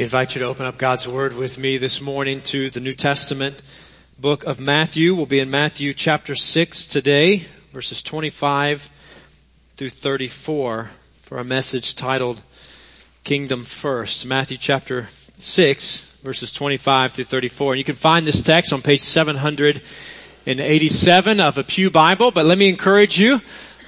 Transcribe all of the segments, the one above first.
We invite you to open up God's Word with me this morning to the New Testament book of Matthew. We'll be in Matthew chapter 6 today, verses 25 through 34 for a message titled Kingdom First. Matthew chapter 6, verses 25 through 34. And you can find this text on page 787 of a Pew Bible, but let me encourage you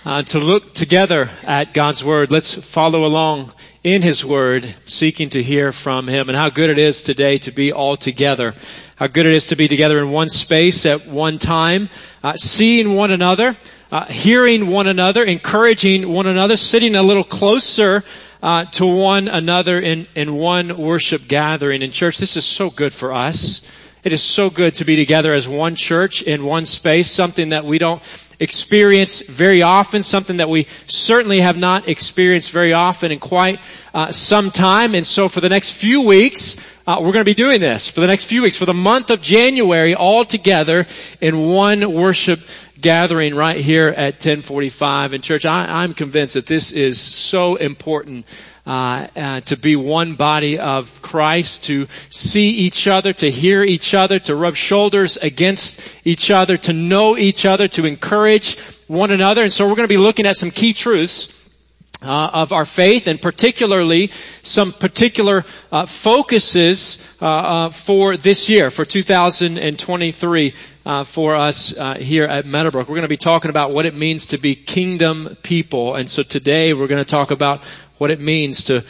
uh, to look together at God's Word. Let's follow along in His Word, seeking to hear from Him and how good it is today to be all together. How good it is to be together in one space at one time, uh, seeing one another, uh, hearing one another, encouraging one another, sitting a little closer uh, to one another in, in one worship gathering. In church, this is so good for us. It is so good to be together as one church in one space, something that we don't experience very often, something that we certainly have not experienced very often in quite uh, some time. And so for the next few weeks, uh, we're going to be doing this for the next few weeks, for the month of January, all together in one worship gathering right here at 1045 in church. I, I'm convinced that this is so important uh, uh, to be one body of Christ, to see each other, to hear each other, to rub shoulders against each other, to know each other, to encourage one another. And so we're going to be looking at some key truths uh, of our faith, and particularly some particular uh, focuses uh, uh for this year, for 2023, uh, for us uh, here at Meadowbrook. We're going to be talking about what it means to be kingdom people, and so today we're going to talk about what it means to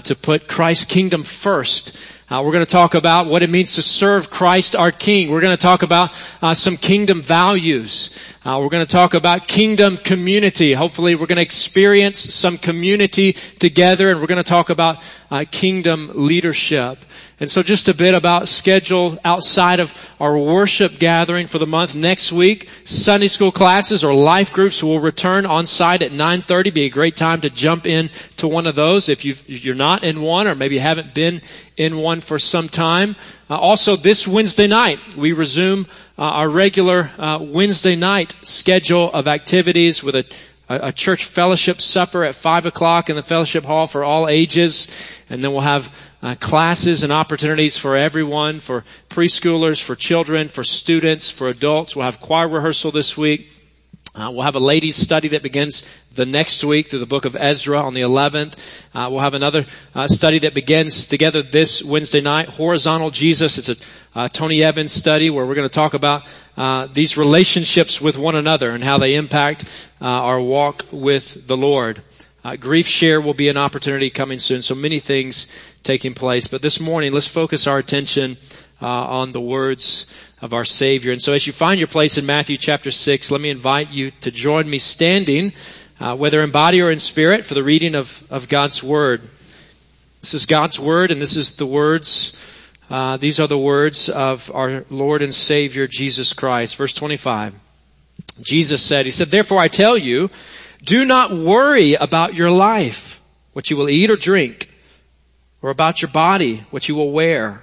to put Christ's kingdom first uh, we're going to talk about what it means to serve Christ our King. We're going to talk about uh, some kingdom values. Uh, we're going to talk about kingdom community. Hopefully we're going to experience some community together and we're going to talk about uh, kingdom leadership. And so just a bit about schedule outside of our worship gathering for the month next week. Sunday school classes or life groups will return on site at 9.30. Be a great time to jump in to one of those if, you are not in one or maybe haven't been in one for some time. Uh, also this Wednesday night, we resume uh, our regular uh, Wednesday night schedule of activities with a a, church fellowship supper at five o'clock in the fellowship hall for all ages, and then we'll have uh, classes and opportunities for everyone, for preschoolers, for children, for students, for adults. We'll have choir rehearsal this week. Uh, we'll have a ladies study that begins the next week through the book of Ezra on the 11th. Uh, we'll have another uh, study that begins together this Wednesday night, Horizontal Jesus. It's a uh, Tony Evans study where we're going to talk about uh, these relationships with one another and how they impact uh, our walk with the Lord. grief share will be an opportunity coming soon. So many things taking place. But this morning, let's focus our attention on the words of our Savior. And so as you find your place in Matthew chapter 6, let me invite you to join me standing, uh, whether in body or in spirit, for the reading of, of God's Word. This is God's Word, and this is the words, uh, these are the words of our Lord and Savior Jesus Christ. Verse 25. Jesus said, He said, Therefore I tell you, do not worry about your life, what you will eat or drink, or about your body, what you will wear.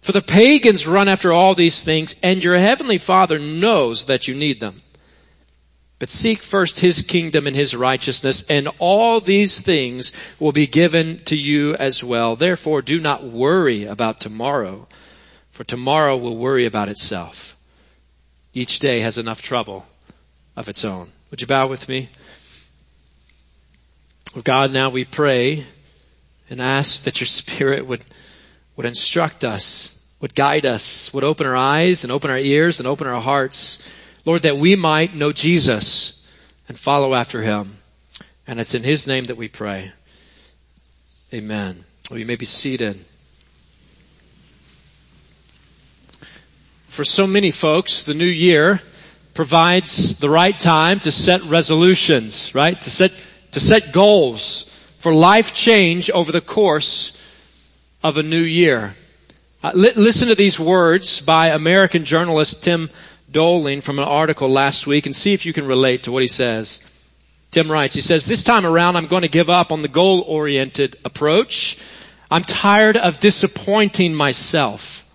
For the pagans run after all these things, and your heavenly Father knows that you need them. But seek first His kingdom and His righteousness, and all these things will be given to you as well. Therefore, do not worry about tomorrow, for tomorrow will worry about itself. Each day has enough trouble of its own. Would you bow with me? God, now we pray and ask that your Spirit would would instruct us would guide us, would open our eyes and open our ears and open our hearts. Lord, that we might know Jesus and follow after him. And it's in his name that we pray. Amen. Well, you may be seated. For so many folks, the new year provides the right time to set resolutions, right? To set, to set goals for life change over the course of a new year. Uh, li- listen to these words by American journalist Tim Dowling from an article last week and see if you can relate to what he says. Tim writes, he says, this time around I'm going to give up on the goal-oriented approach. I'm tired of disappointing myself.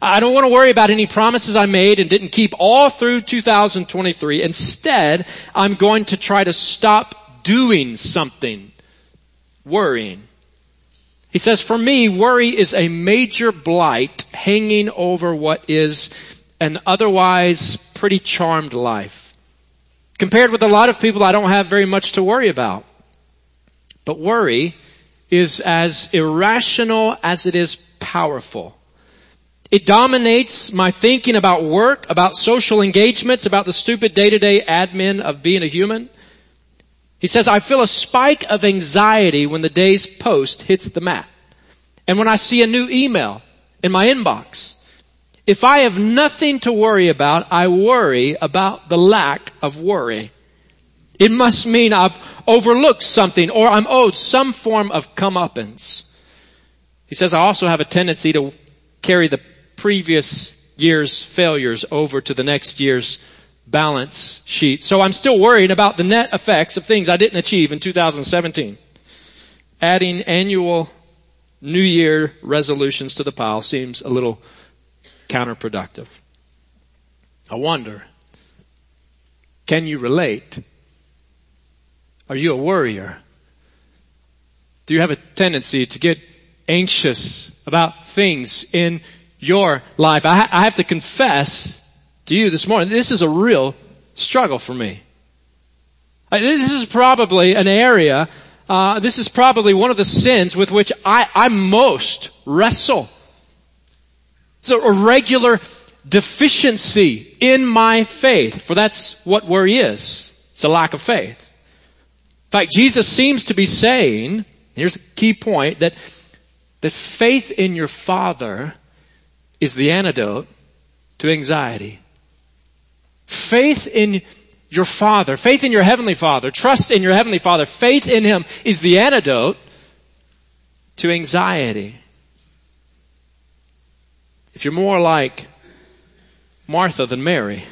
I don't want to worry about any promises I made and didn't keep all through 2023. Instead, I'm going to try to stop doing something. Worrying. He says, for me, worry is a major blight hanging over what is an otherwise pretty charmed life. Compared with a lot of people, I don't have very much to worry about. But worry is as irrational as it is powerful. It dominates my thinking about work, about social engagements, about the stupid day-to-day admin of being a human. He says, I feel a spike of anxiety when the day's post hits the mat. And when I see a new email in my inbox. If I have nothing to worry about, I worry about the lack of worry. It must mean I've overlooked something or I'm owed some form of comeuppance. He says, I also have a tendency to carry the previous year's failures over to the next year's balance sheet. So I'm still worried about the net effects of things I didn't achieve in 2017. Adding annual New Year resolutions to the pile seems a little counterproductive. I wonder, can you relate? Are you a worrier? Do you have a tendency to get anxious about things in your life? I, ha- I have to confess to you this morning, this is a real struggle for me. This is probably an area, uh, this is probably one of the sins with which I, I most wrestle. It's a regular deficiency in my faith, for that's what worry is. It's a lack of faith. In fact, Jesus seems to be saying, here's a key point, that, that faith in your Father is the antidote to anxiety. Faith in your Father, faith in your Heavenly Father, trust in your Heavenly Father, faith in Him is the antidote to anxiety. If you're more like Martha than Mary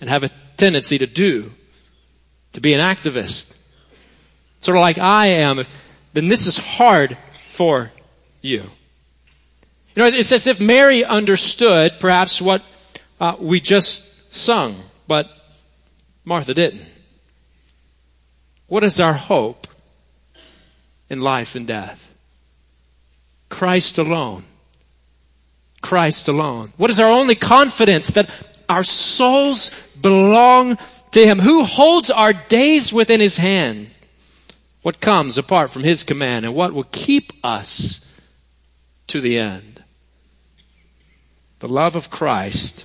and have a tendency to do, to be an activist, sort of like I am, then this is hard for you. You know, it's as if Mary understood perhaps what uh, we just sung but Martha didn't. What is our hope in life and death? Christ alone. Christ alone. What is our only confidence that our souls belong to Him? Who holds our days within His hand? What comes apart from His command and what will keep us to the end? The love of Christ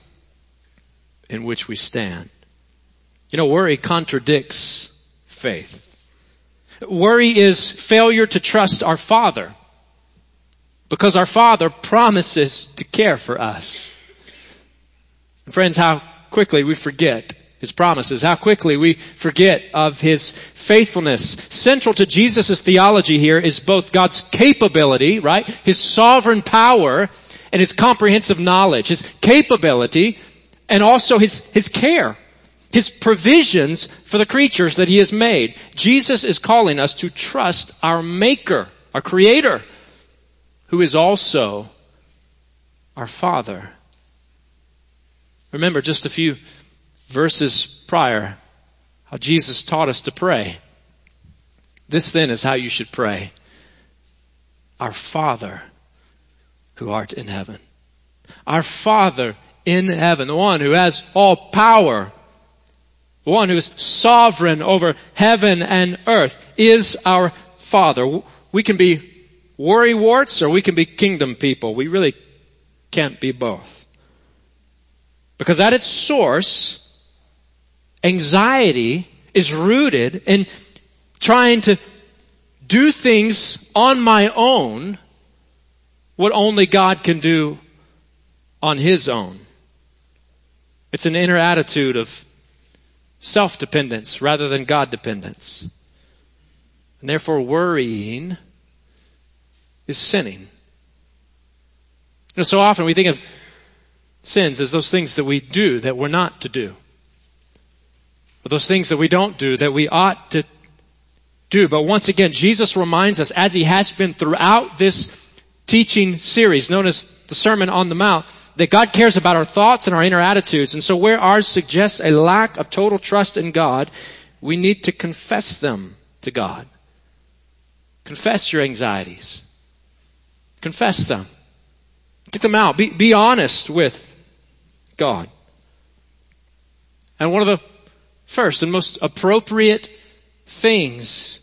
in which we stand. You know, worry contradicts faith. Worry is failure to trust our Father because our Father promises to care for us. And friends, how quickly we forget His promises, how quickly we forget of His faithfulness. Central to Jesus' theology here is both God's capability, right? His sovereign power and His comprehensive knowledge. His capability and also his, his care, his provisions for the creatures that he has made. Jesus is calling us to trust our maker, our creator, who is also our father. Remember just a few verses prior how Jesus taught us to pray. This then is how you should pray. Our Father who art in heaven. Our Father in heaven, the one who has all power, the one who is sovereign over heaven and earth is our Father. We can be worry warts or we can be kingdom people. We really can't be both. Because at its source, anxiety is rooted in trying to do things on my own what only God can do on His own. It's an inner attitude of self-dependence rather than God dependence. And therefore worrying is sinning. You know, so often we think of sins as those things that we do that we're not to do. Or those things that we don't do that we ought to do. But once again, Jesus reminds us, as he has been throughout this teaching series known as the Sermon on the Mount, that God cares about our thoughts and our inner attitudes. And so where ours suggests a lack of total trust in God, we need to confess them to God. Confess your anxieties. Confess them. Get them out. Be, be honest with God. And one of the first and most appropriate things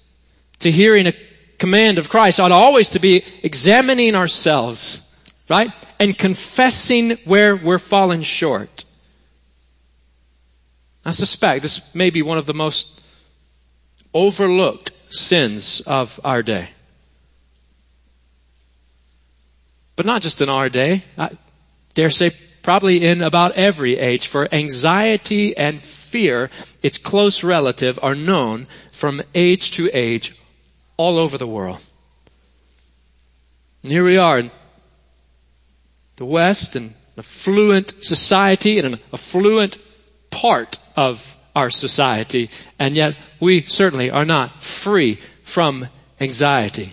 to hearing a command of Christ ought always to be examining ourselves, right? And confessing where we're falling short. I suspect this may be one of the most overlooked sins of our day. But not just in our day. I dare say probably in about every age, for anxiety and fear, its close relative, are known from age to age all over the world. And here we are in the West, and an affluent society and an affluent part of our society, and yet we certainly are not free from anxiety.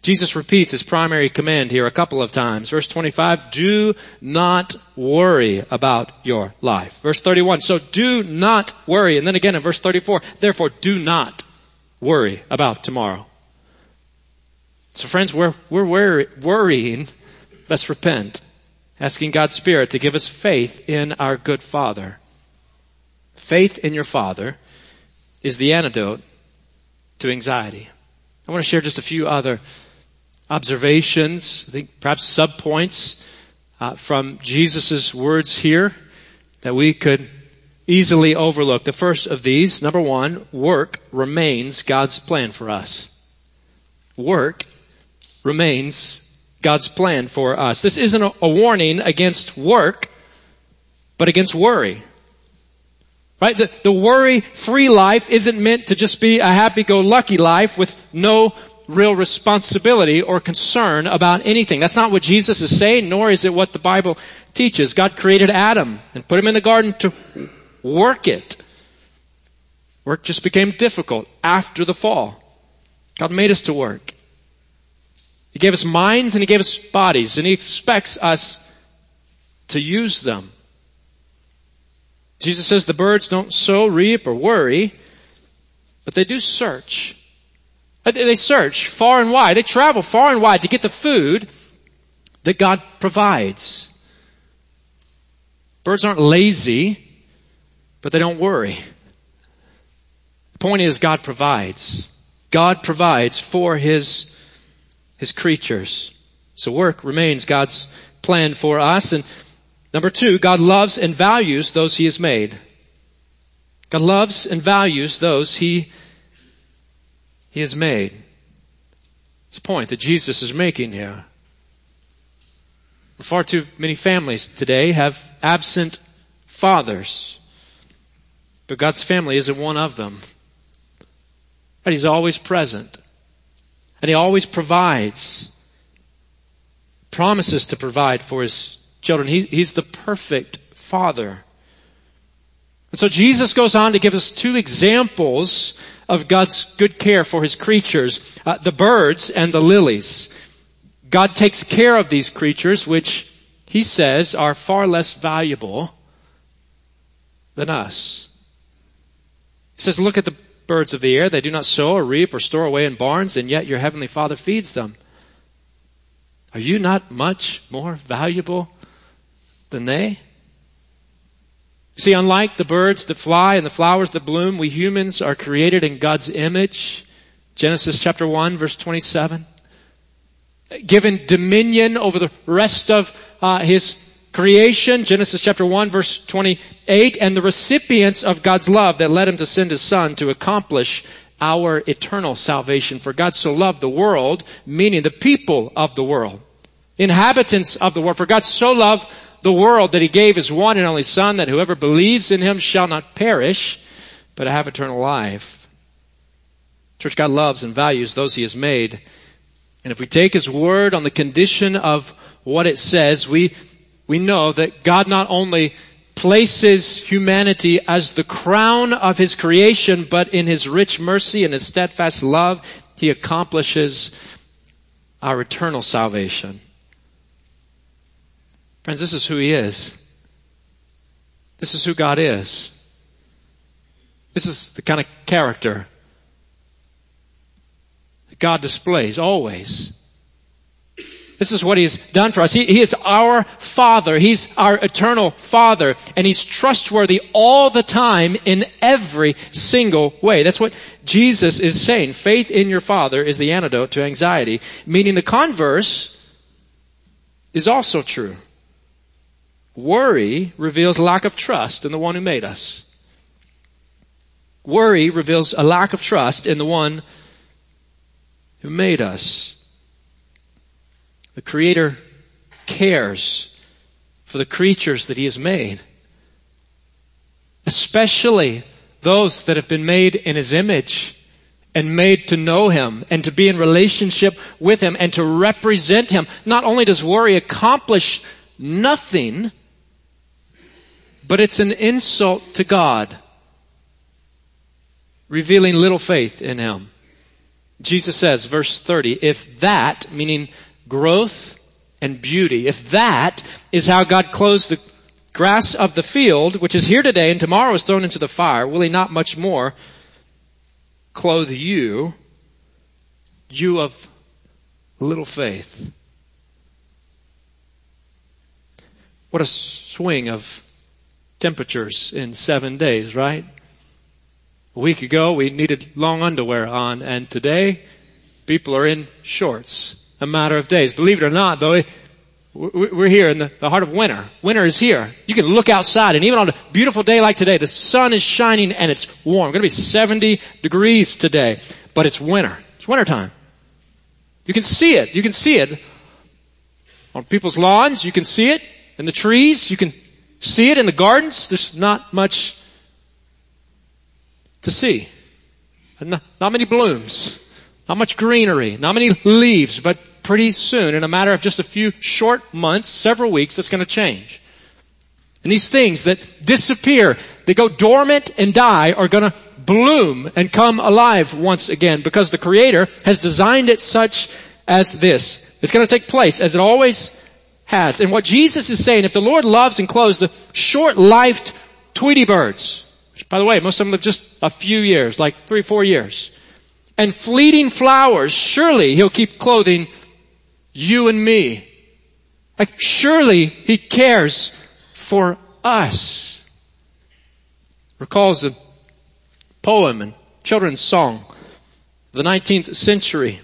Jesus repeats his primary command here a couple of times. Verse 25, do not worry about your life. Verse 31, so do not worry. And then again in verse 34, therefore do not worry about tomorrow. So friends, we're, we're worrying. Let's repent. Asking God's Spirit to give us faith in our good Father. Faith in your Father is the antidote to anxiety. I want to share just a few other observations, I think perhaps subpoints uh, from Jesus' words here that we could easily overlook. The first of these, number one, work remains God's plan for us. Work remains God's plan for us. This isn't a, warning against work, but against worry. Right? The, the worry-free life isn't meant to just be a happy-go-lucky life with no real responsibility or concern about anything. That's not what Jesus is saying, nor is it what the Bible teaches. God created Adam and put him in the garden to work it. Work just became difficult after the fall. God made us to work. He gave us minds and He gave us bodies and He expects us to use them. Jesus says the birds don't sow, reap, or worry, but they do search they search far and wide. They travel far and wide to get the food that God provides. Birds aren't lazy, but they don't worry. The point is God provides. God provides for His, His creatures. So work remains God's plan for us. And number two, God loves and values those He has made. God loves and values those He he has made. It's a point that Jesus is making here. Far too many families today have absent fathers. But God's family isn't one of them. But He's always present. And He always provides. Promises to provide for His children. He, he's the perfect Father. And so Jesus goes on to give us two examples of God's good care for His creatures, uh, the birds and the lilies. God takes care of these creatures, which He says are far less valuable than us. He says, look at the birds of the air. They do not sow or reap or store away in barns, and yet your heavenly Father feeds them. Are you not much more valuable than they? See, unlike the birds that fly and the flowers that bloom, we humans are created in God's image. Genesis chapter 1 verse 27. given dominion over the rest of uh, his creation, Genesis chapter 1 verse 28, and the recipients of God's love that led him to send his son to accomplish our eternal salvation. For God so loved the world, meaning the people of the world, inhabitants of the world. For God so loved the world that he gave his one and only son that whoever believes in him shall not perish, but have eternal life. Church, God loves and values those he has made. And if we take his word on the condition of what it says, we, we know that God not only places humanity as the crown of his creation, but in his rich mercy and his steadfast love, he accomplishes our eternal salvation. Friends, this is who he is. This is who God is. This is the kind of character that God displays always. This is what He's done for us. He, he, is our Father. He's our eternal Father. And He's trustworthy all the time in every single way. That's what Jesus is saying. Faith in your Father is the antidote to anxiety. Meaning the converse is also true. Worry reveals lack of trust in the one who made us. Worry reveals a lack of trust in the one who made us. The Creator cares for the creatures that He has made. Especially those that have been made in His image and made to know Him and to be in relationship with Him and to represent Him. Not only does worry accomplish nothing, but it's an insult to God, revealing little faith in Him. Jesus says, verse 30, if that, meaning growth and beauty. If that is how God clothes the grass of the field, which is here today and tomorrow is thrown into the fire, will he not much more clothe you, you of little faith? What a swing of temperatures in seven days, right? A week ago we needed long underwear on and today people are in shorts a matter of days. Believe it or not, though, we're here in the, heart of winter. Winter is here. You can look outside and even on a beautiful day like today, the sun is shining and it's warm. It's going to be 70 degrees today, but it's winter. It's winter time. You can see it. You can see it on people's lawns. You can see it in the trees. You can see it in the gardens. There's not much to see. Not, not many blooms. Not much greenery. Not many leaves, but pretty soon, in a matter of just a few short months, several weeks, that's going to change. And these things that disappear, they go dormant and die, are going to bloom and come alive once again because the Creator has designed it such as this. It's going to take place as it always has. And what Jesus is saying, if the Lord loves and clothes the short-lived Tweety birds, which by the way, most of them live just a few years, like three, four years, and fleeting flowers, surely He'll keep clothing you and me. Like surely He cares for us. Recalls a poem and children's song the 19th century,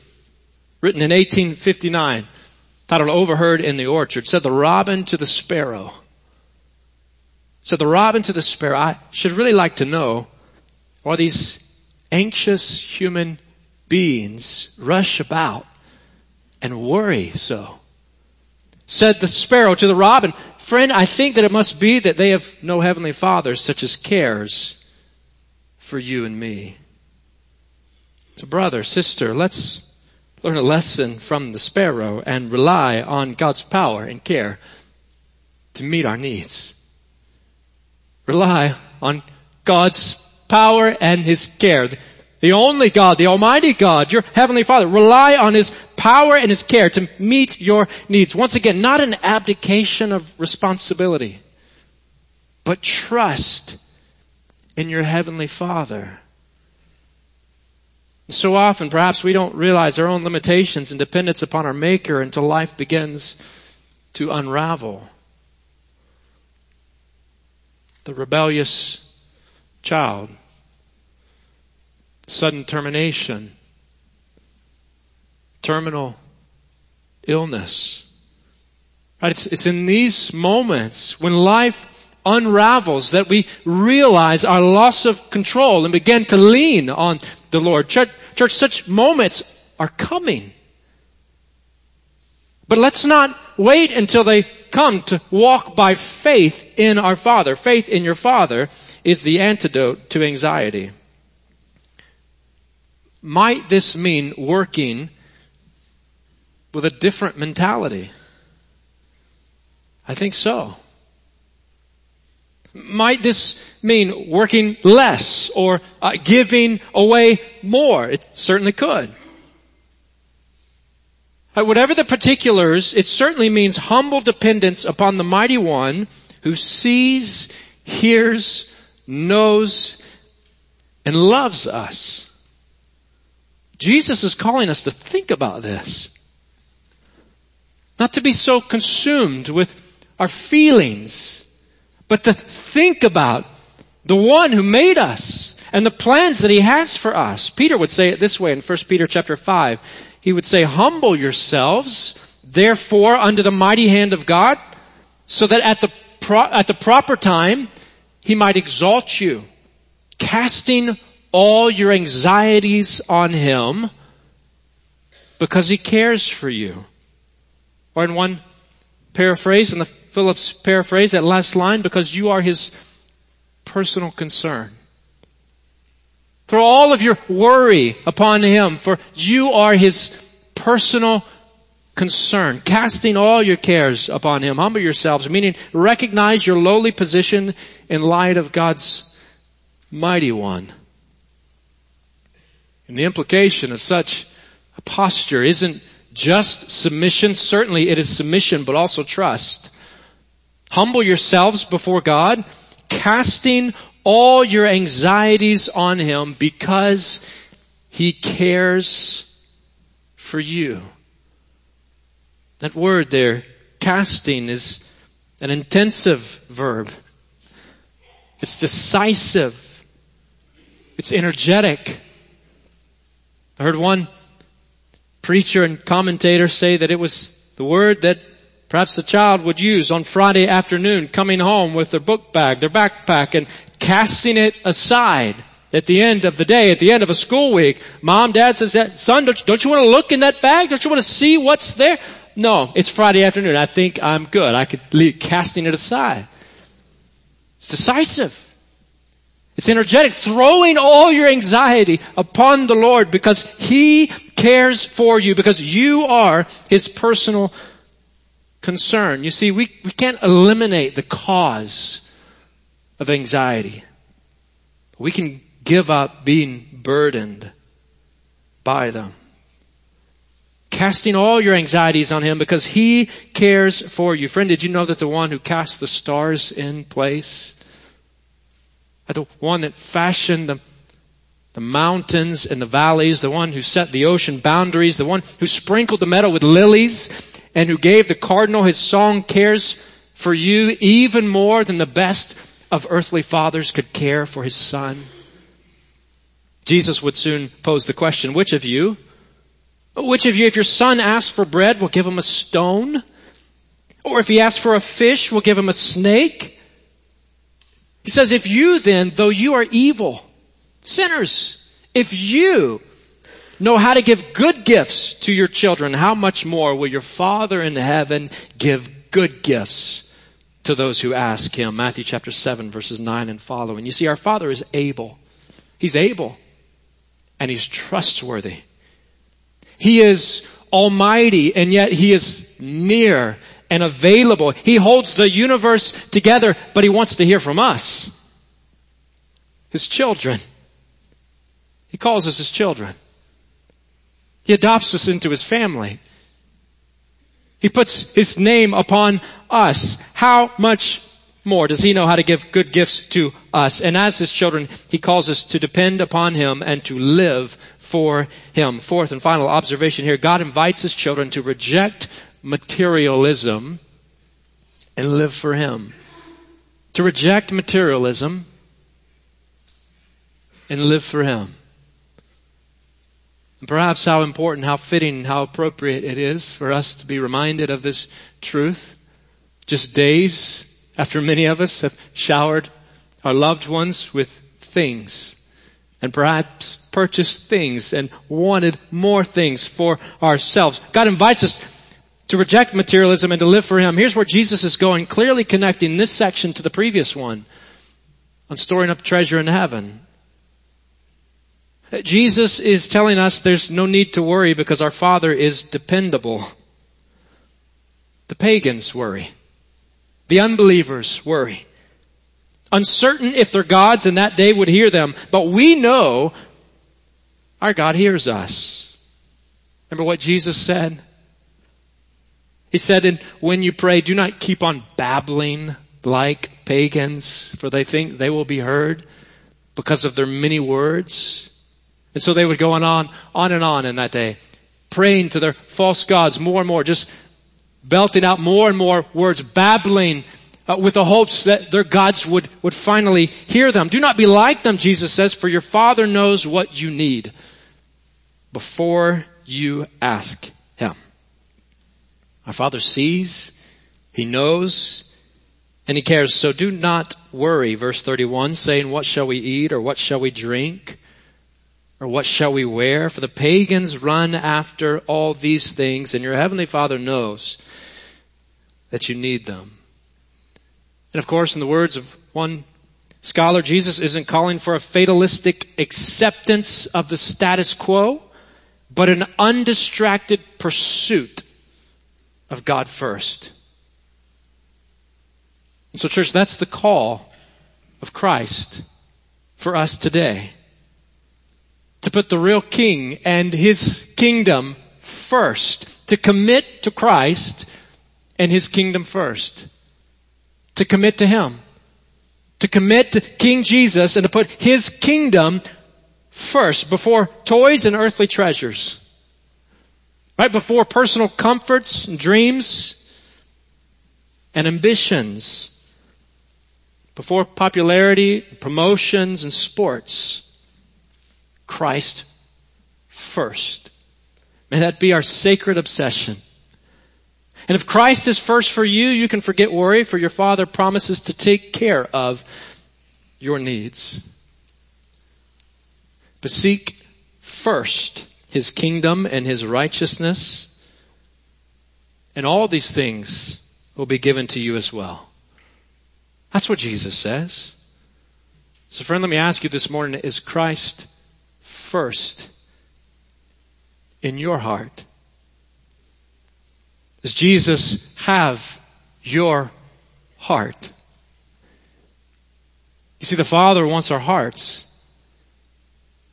written in 1859, titled Overheard in the Orchard, said the robin to the sparrow. Said the robin to the sparrow, I should really like to know, are these anxious human beings rush about and worry so. Said the sparrow to the robin, friend, I think that it must be that they have no heavenly father such as cares for you and me. So brother, sister, let's learn a lesson from the sparrow and rely on God's power and care to meet our needs. Rely on God's power and His care. The only God, the Almighty God, your Heavenly Father. Rely on His power and His care to meet your needs. Once again, not an abdication of responsibility, but trust in your Heavenly Father. So often, perhaps we don't realize our own limitations and dependence upon our Maker until life begins to unravel. The rebellious child sudden termination, terminal illness. Right? It's, it's in these moments when life unravels that we realize our loss of control and begin to lean on the Lord. Church, church such moments are coming. But let's not wait until they come to walk by faith in our Father. Faith in your Father is the antidote to anxiety. Might this mean working with a different mentality? I think so. Might this mean working less or uh, giving away more? It certainly could. Uh, whatever the particulars, it certainly means humble dependence upon the mighty one who sees, hears, knows, and loves us. Jesus is calling us to think about this. Not to be so consumed with our feelings, but to think about the one who made us and the plans that he has for us. Peter would say it this way in 1 Peter chapter 5. He would say, humble yourselves, therefore, under the mighty hand of God, so that at the, pro- at the proper time, he might exalt you, casting all your anxieties on him because he cares for you. Or in one paraphrase, in the Phillips paraphrase, that last line, because you are his personal concern. Throw all of your worry upon him, for you are his personal concern. Casting all your cares upon him. Humble yourselves, meaning recognize your lowly position in light of God's mighty one. And the implication of such a posture isn't just submission. Certainly it is submission, but also trust. Humble yourselves before God, casting all your anxieties on Him because He cares for you. That word there, casting, is an intensive verb. It's decisive. It's energetic. I heard one preacher and commentator say that it was the word that perhaps a child would use on Friday afternoon coming home with their book bag, their backpack and casting it aside at the end of the day, at the end of a school week. Mom, dad says that, son, don't, don't you want to look in that bag? Don't you want to see what's there? No, it's Friday afternoon. I think I'm good. I could leave casting it aside. It's decisive. It's energetic, throwing all your anxiety upon the Lord because He cares for you, because you are His personal concern. You see, we, we can't eliminate the cause of anxiety. We can give up being burdened by them. Casting all your anxieties on Him because He cares for you. Friend, did you know that the one who cast the stars in place the one that fashioned the, the mountains and the valleys, the one who set the ocean boundaries, the one who sprinkled the meadow with lilies, and who gave the cardinal his song cares for you even more than the best of earthly fathers could care for his son. Jesus would soon pose the question, which of you, which of you, if your son asks for bread, will give him a stone? Or if he asks for a fish, will give him a snake? He says, if you then, though you are evil, sinners, if you know how to give good gifts to your children, how much more will your Father in heaven give good gifts to those who ask Him? Matthew chapter 7 verses 9 and following. You see, our Father is able. He's able. And He's trustworthy. He is almighty and yet He is near and available. He holds the universe together, but He wants to hear from us. His children. He calls us His children. He adopts us into His family. He puts His name upon us. How much more does He know how to give good gifts to us? And as His children, He calls us to depend upon Him and to live for Him. Fourth and final observation here, God invites His children to reject materialism and live for Him. To reject materialism and live for Him. And perhaps how important, how fitting, how appropriate it is for us to be reminded of this truth just days after many of us have showered our loved ones with things and perhaps purchased things and wanted more things for ourselves. God invites us to reject materialism and to live for Him. Here's where Jesus is going, clearly connecting this section to the previous one on storing up treasure in heaven. Jesus is telling us there's no need to worry because our Father is dependable. The pagans worry. The unbelievers worry. Uncertain if their gods in that day would hear them, but we know our God hears us. Remember what Jesus said? He said, and when you pray, do not keep on babbling like pagans, for they think they will be heard because of their many words. And so they would go on, on, on and on in that day, praying to their false gods more and more, just belting out more and more words, babbling uh, with the hopes that their gods would, would finally hear them. Do not be like them, Jesus says, for your Father knows what you need before you ask. Our Father sees, He knows, and He cares. So do not worry, verse 31, saying, what shall we eat or what shall we drink? Or what shall we wear? For the pagans run after all these things and your heavenly Father knows that you need them. And of course, in the words of one scholar, Jesus isn't calling for a fatalistic acceptance of the status quo, but an undistracted pursuit of God first. And so church, that's the call of Christ for us today. To put the real king and his kingdom first. To commit to Christ and his kingdom first to commit to Him. To commit to King Jesus and to put His kingdom first before toys and earthly treasures. Right before personal comforts and dreams and ambitions. Before popularity, promotions, and sports. Christ first. May that be our sacred obsession. And if Christ is first for you, you can forget worry, for your Father promises to take care of your needs. But seek first His kingdom and His righteousness, and all these things will be given to you as well. That's what Jesus says. So friend, let me ask you this morning, is Christ first in your heart? Does Jesus have your heart? You see, the Father wants our hearts.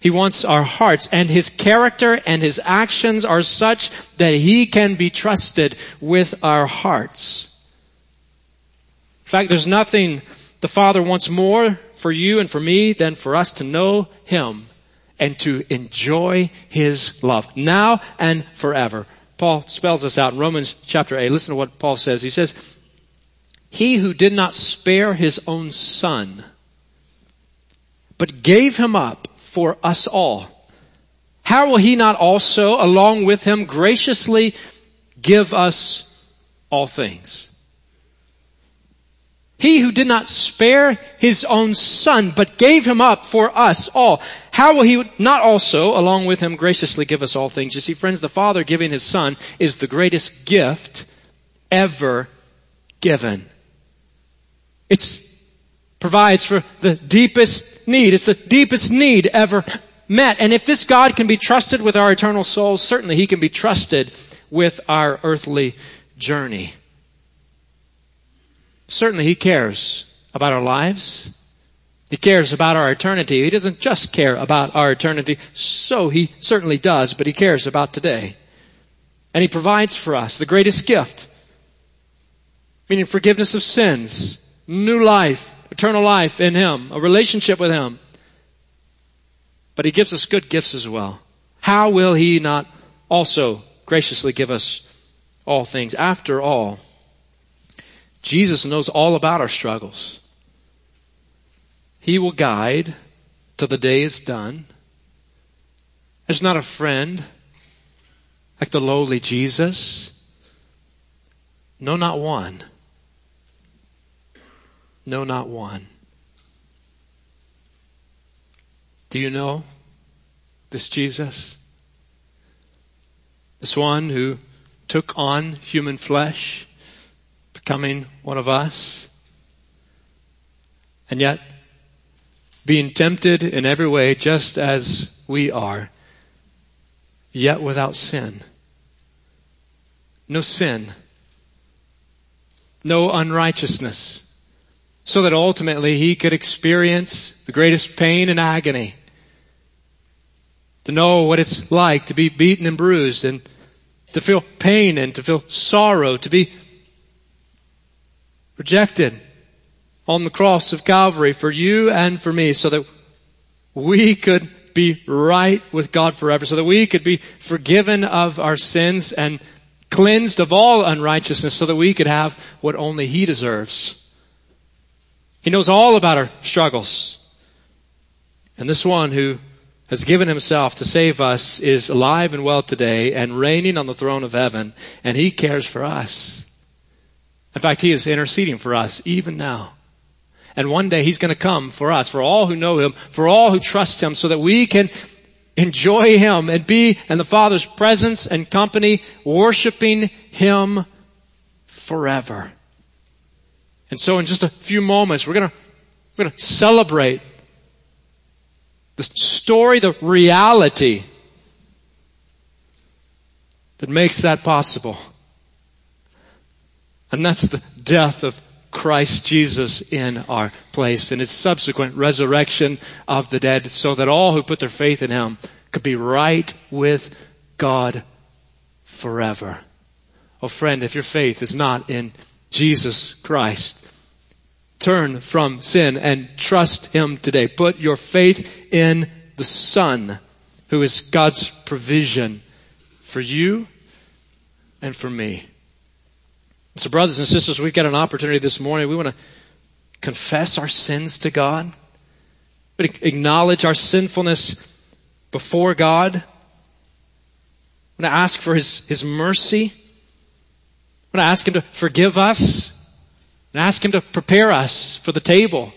He wants our hearts and His character and His actions are such that He can be trusted with our hearts. In fact, there's nothing the Father wants more for you and for me than for us to know Him and to enjoy His love now and forever. Paul spells this out in Romans chapter 8. Listen to what Paul says. He says, He who did not spare his own son, but gave him up for us all, how will he not also, along with him, graciously give us all things? He who did not spare his own son, but gave him up for us all, how will he not also, along with him, graciously give us all things? You see, friends, the Father giving his son is the greatest gift ever given. It provides for the deepest need. It's the deepest need ever met. And if this God can be trusted with our eternal souls, certainly he can be trusted with our earthly journey. Certainly He cares about our lives. He cares about our eternity. He doesn't just care about our eternity, so He certainly does, but He cares about today. And He provides for us the greatest gift, meaning forgiveness of sins, new life, eternal life in Him, a relationship with Him. But He gives us good gifts as well. How will He not also graciously give us all things? After all, Jesus knows all about our struggles. He will guide till the day is done. There's not a friend like the lowly Jesus. No, not one. No, not one. Do you know this Jesus? This one who took on human flesh, becoming one of us, and yet being tempted in every way just as we are, yet without sin. No sin. No unrighteousness. So that ultimately he could experience the greatest pain and agony. To know what it's like to be beaten and bruised and to feel pain and to feel sorrow, to be rejected on the cross of Calvary for you and for me so that we could be right with God forever, so that we could be forgiven of our sins and cleansed of all unrighteousness so that we could have what only He deserves. He knows all about our struggles. And this one who has given himself to save us is alive and well today and reigning on the throne of heaven and he cares for us. In fact, he is interceding for us even now. And one day he's going to come for us, for all who know him, for all who trust him, so that we can enjoy him and be in the Father's presence and company, worshiping him forever. And so in just a few moments, we're going to, we're going to celebrate the story, the reality that makes that possible. And that's the death of Christ Jesus in our place and its subsequent resurrection of the dead so that all who put their faith in him could be right with God forever. Oh friend, if your faith is not in Jesus Christ, turn from sin and trust him today. Put your faith in the Son who is God's provision for you and for me. So brothers and sisters, we've got an opportunity this morning. We want to confess our sins to God. Acknowledge our sinfulness before God. We want to ask for His, His mercy. We want to ask Him to forgive us and ask Him to prepare us for the table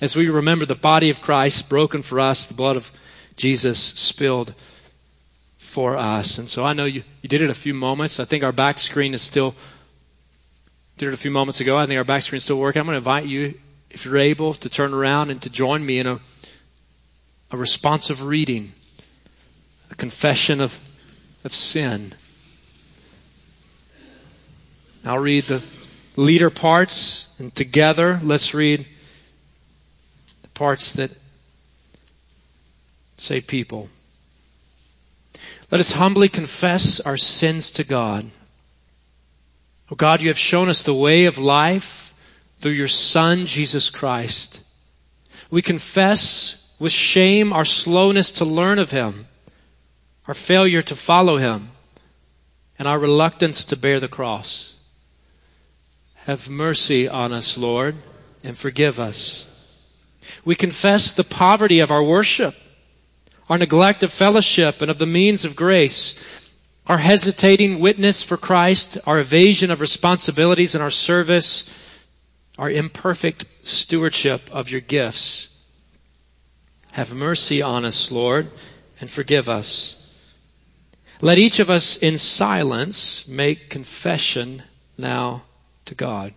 as we remember the body of Christ broken for us, the blood of Jesus spilled for us. And so I know you, you did it a few moments. I think our back screen is still did it a few moments ago. I think our back screen is still working. I'm going to invite you, if you're able, to turn around and to join me in a, a responsive reading, a confession of, of sin. I'll read the leader parts, and together let's read the parts that say people. Let us humbly confess our sins to God. Oh God, you have shown us the way of life through your Son, Jesus Christ. We confess with shame our slowness to learn of Him, our failure to follow Him, and our reluctance to bear the cross. Have mercy on us, Lord, and forgive us. We confess the poverty of our worship, our neglect of fellowship and of the means of grace, our hesitating witness for Christ, our evasion of responsibilities in our service, our imperfect stewardship of your gifts. Have mercy on us, Lord, and forgive us. Let each of us in silence make confession now to God.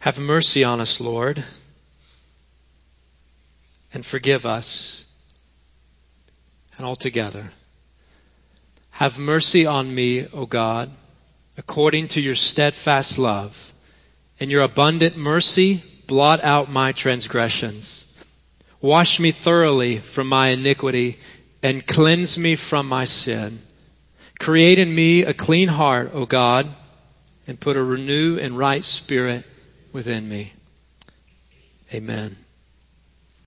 Have mercy on us, Lord, and forgive us and altogether. Have mercy on me, O God, according to your steadfast love. In your abundant mercy, blot out my transgressions. Wash me thoroughly from my iniquity and cleanse me from my sin. Create in me a clean heart, O God, and put a renew and right spirit within me. Amen.